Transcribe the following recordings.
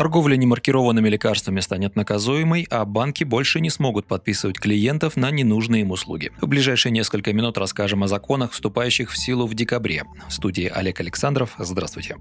Торговля немаркированными лекарствами станет наказуемой, а банки больше не смогут подписывать клиентов на ненужные им услуги. В ближайшие несколько минут расскажем о законах, вступающих в силу в декабре. В студии Олег Александров. Здравствуйте.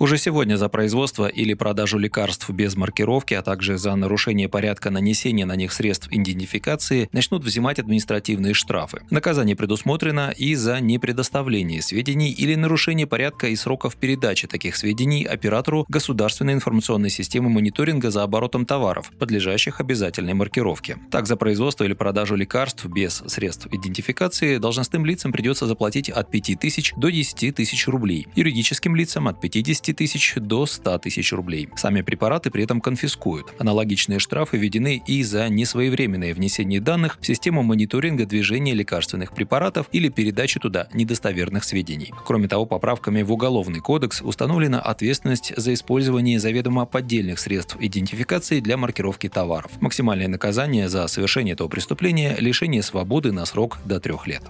Уже сегодня за производство или продажу лекарств без маркировки, а также за нарушение порядка нанесения на них средств идентификации начнут взимать административные штрафы. Наказание предусмотрено и за непредоставление сведений или нарушение порядка и сроков передачи таких сведений оператору государственной информационной системы мониторинга за оборотом товаров, подлежащих обязательной маркировке. Так, за производство или продажу лекарств без средств идентификации должностным лицам придется заплатить от 5 тысяч до 10 тысяч рублей, юридическим лицам от 50 50 тысяч до 100 тысяч рублей. Сами препараты при этом конфискуют. Аналогичные штрафы введены и за несвоевременное внесение данных в систему мониторинга движения лекарственных препаратов или передачи туда недостоверных сведений. Кроме того, поправками в Уголовный кодекс установлена ответственность за использование заведомо поддельных средств идентификации для маркировки товаров. Максимальное наказание за совершение этого преступления – лишение свободы на срок до трех лет.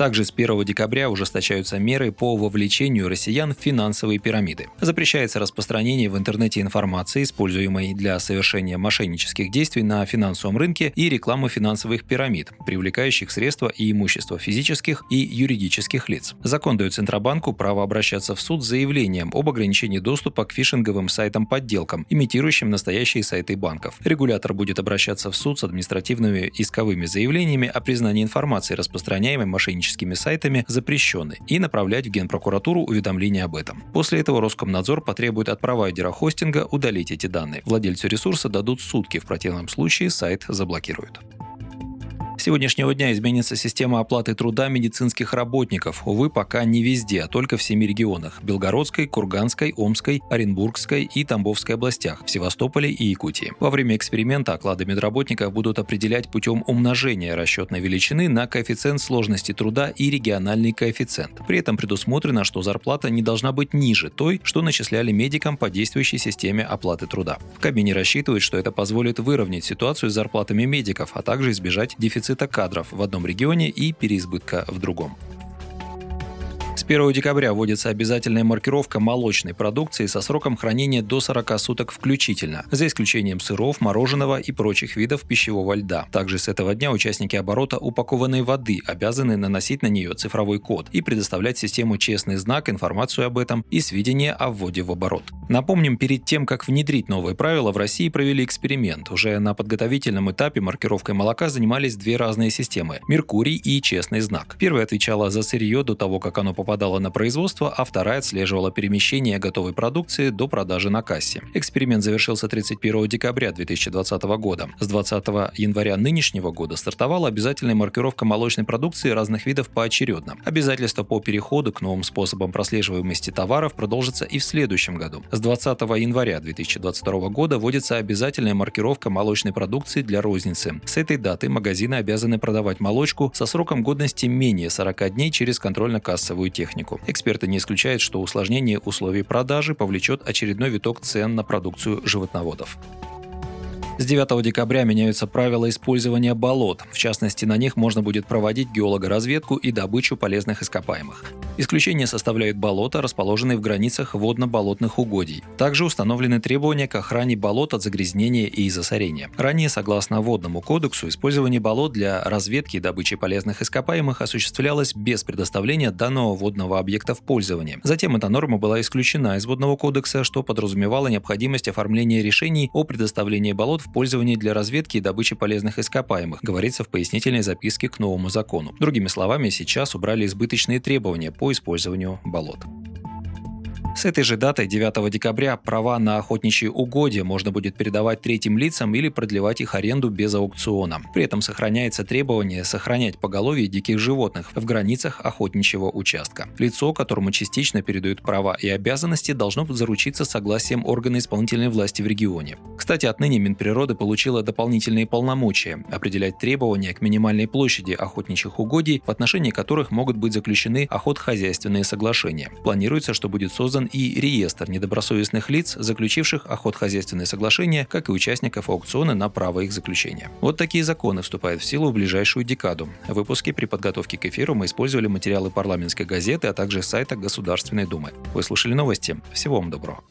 Также с 1 декабря ужесточаются меры по вовлечению россиян в финансовые пирамиды. Запрещается распространение в интернете информации, используемой для совершения мошеннических действий на финансовом рынке и рекламы финансовых пирамид, привлекающих средства и имущество физических и юридических лиц. Закон дает Центробанку право обращаться в суд с заявлением об ограничении доступа к фишинговым сайтам-подделкам, имитирующим настоящие сайты банков. Регулятор будет обращаться в суд с административными исковыми заявлениями о признании информации, распространяемой мошенническими коммерческими сайтами запрещены и направлять в Генпрокуратуру уведомление об этом. После этого Роскомнадзор потребует от провайдера хостинга удалить эти данные. Владельцу ресурса дадут сутки, в противном случае сайт заблокируют. Сегодняшнего дня изменится система оплаты труда медицинских работников. Увы, пока не везде, а только в семи регионах – Белгородской, Курганской, Омской, Оренбургской и Тамбовской областях, в Севастополе и Якутии. Во время эксперимента оклады медработников будут определять путем умножения расчетной величины на коэффициент сложности труда и региональный коэффициент. При этом предусмотрено, что зарплата не должна быть ниже той, что начисляли медикам по действующей системе оплаты труда. В кабине рассчитывают, что это позволит выровнять ситуацию с зарплатами медиков, а также избежать дефицита дефицита кадров в одном регионе и переизбытка в другом. С 1 декабря вводится обязательная маркировка молочной продукции со сроком хранения до 40 суток включительно, за исключением сыров, мороженого и прочих видов пищевого льда. Также с этого дня участники оборота упакованной воды обязаны наносить на нее цифровой код и предоставлять систему «Честный знак» информацию об этом и сведения о вводе в оборот. Напомним, перед тем, как внедрить новые правила, в России провели эксперимент. Уже на подготовительном этапе маркировкой молока занимались две разные системы – «Меркурий» и «Честный знак». Первая отвечала за сырье до того, как оно попало попадала на производство, а вторая отслеживала перемещение готовой продукции до продажи на кассе. Эксперимент завершился 31 декабря 2020 года. С 20 января нынешнего года стартовала обязательная маркировка молочной продукции разных видов поочередно. Обязательство по переходу к новым способам прослеживаемости товаров продолжится и в следующем году. С 20 января 2022 года вводится обязательная маркировка молочной продукции для розницы. С этой даты магазины обязаны продавать молочку со сроком годности менее 40 дней через контрольно-кассовую технику. Эксперты не исключают, что усложнение условий продажи повлечет очередной виток цен на продукцию животноводов. С 9 декабря меняются правила использования болот. В частности, на них можно будет проводить геологоразведку и добычу полезных ископаемых. Исключение составляют болота, расположенные в границах водно-болотных угодий. Также установлены требования к охране болот от загрязнения и засорения. Ранее, согласно Водному кодексу, использование болот для разведки и добычи полезных ископаемых осуществлялось без предоставления данного водного объекта в пользование. Затем эта норма была исключена из Водного кодекса, что подразумевало необходимость оформления решений о предоставлении болот в пользовании для разведки и добычи полезных ископаемых, говорится в пояснительной записке к новому закону. Другими словами, сейчас убрали избыточные требования по использованию болот. С этой же датой, 9 декабря, права на охотничьи угодья можно будет передавать третьим лицам или продлевать их аренду без аукциона. При этом сохраняется требование сохранять поголовье диких животных в границах охотничьего участка. Лицо, которому частично передают права и обязанности, должно заручиться согласием органа исполнительной власти в регионе. Кстати, отныне Минприроды получила дополнительные полномочия определять требования к минимальной площади охотничьих угодий, в отношении которых могут быть заключены охотхозяйственные соглашения. Планируется, что будет создан и реестр недобросовестных лиц, заключивших охотхозяйственные соглашения, как и участников аукциона на право их заключения. Вот такие законы вступают в силу в ближайшую декаду. В выпуске при подготовке к эфиру мы использовали материалы парламентской газеты, а также сайта Государственной Думы. Вы слушали новости. Всего вам доброго.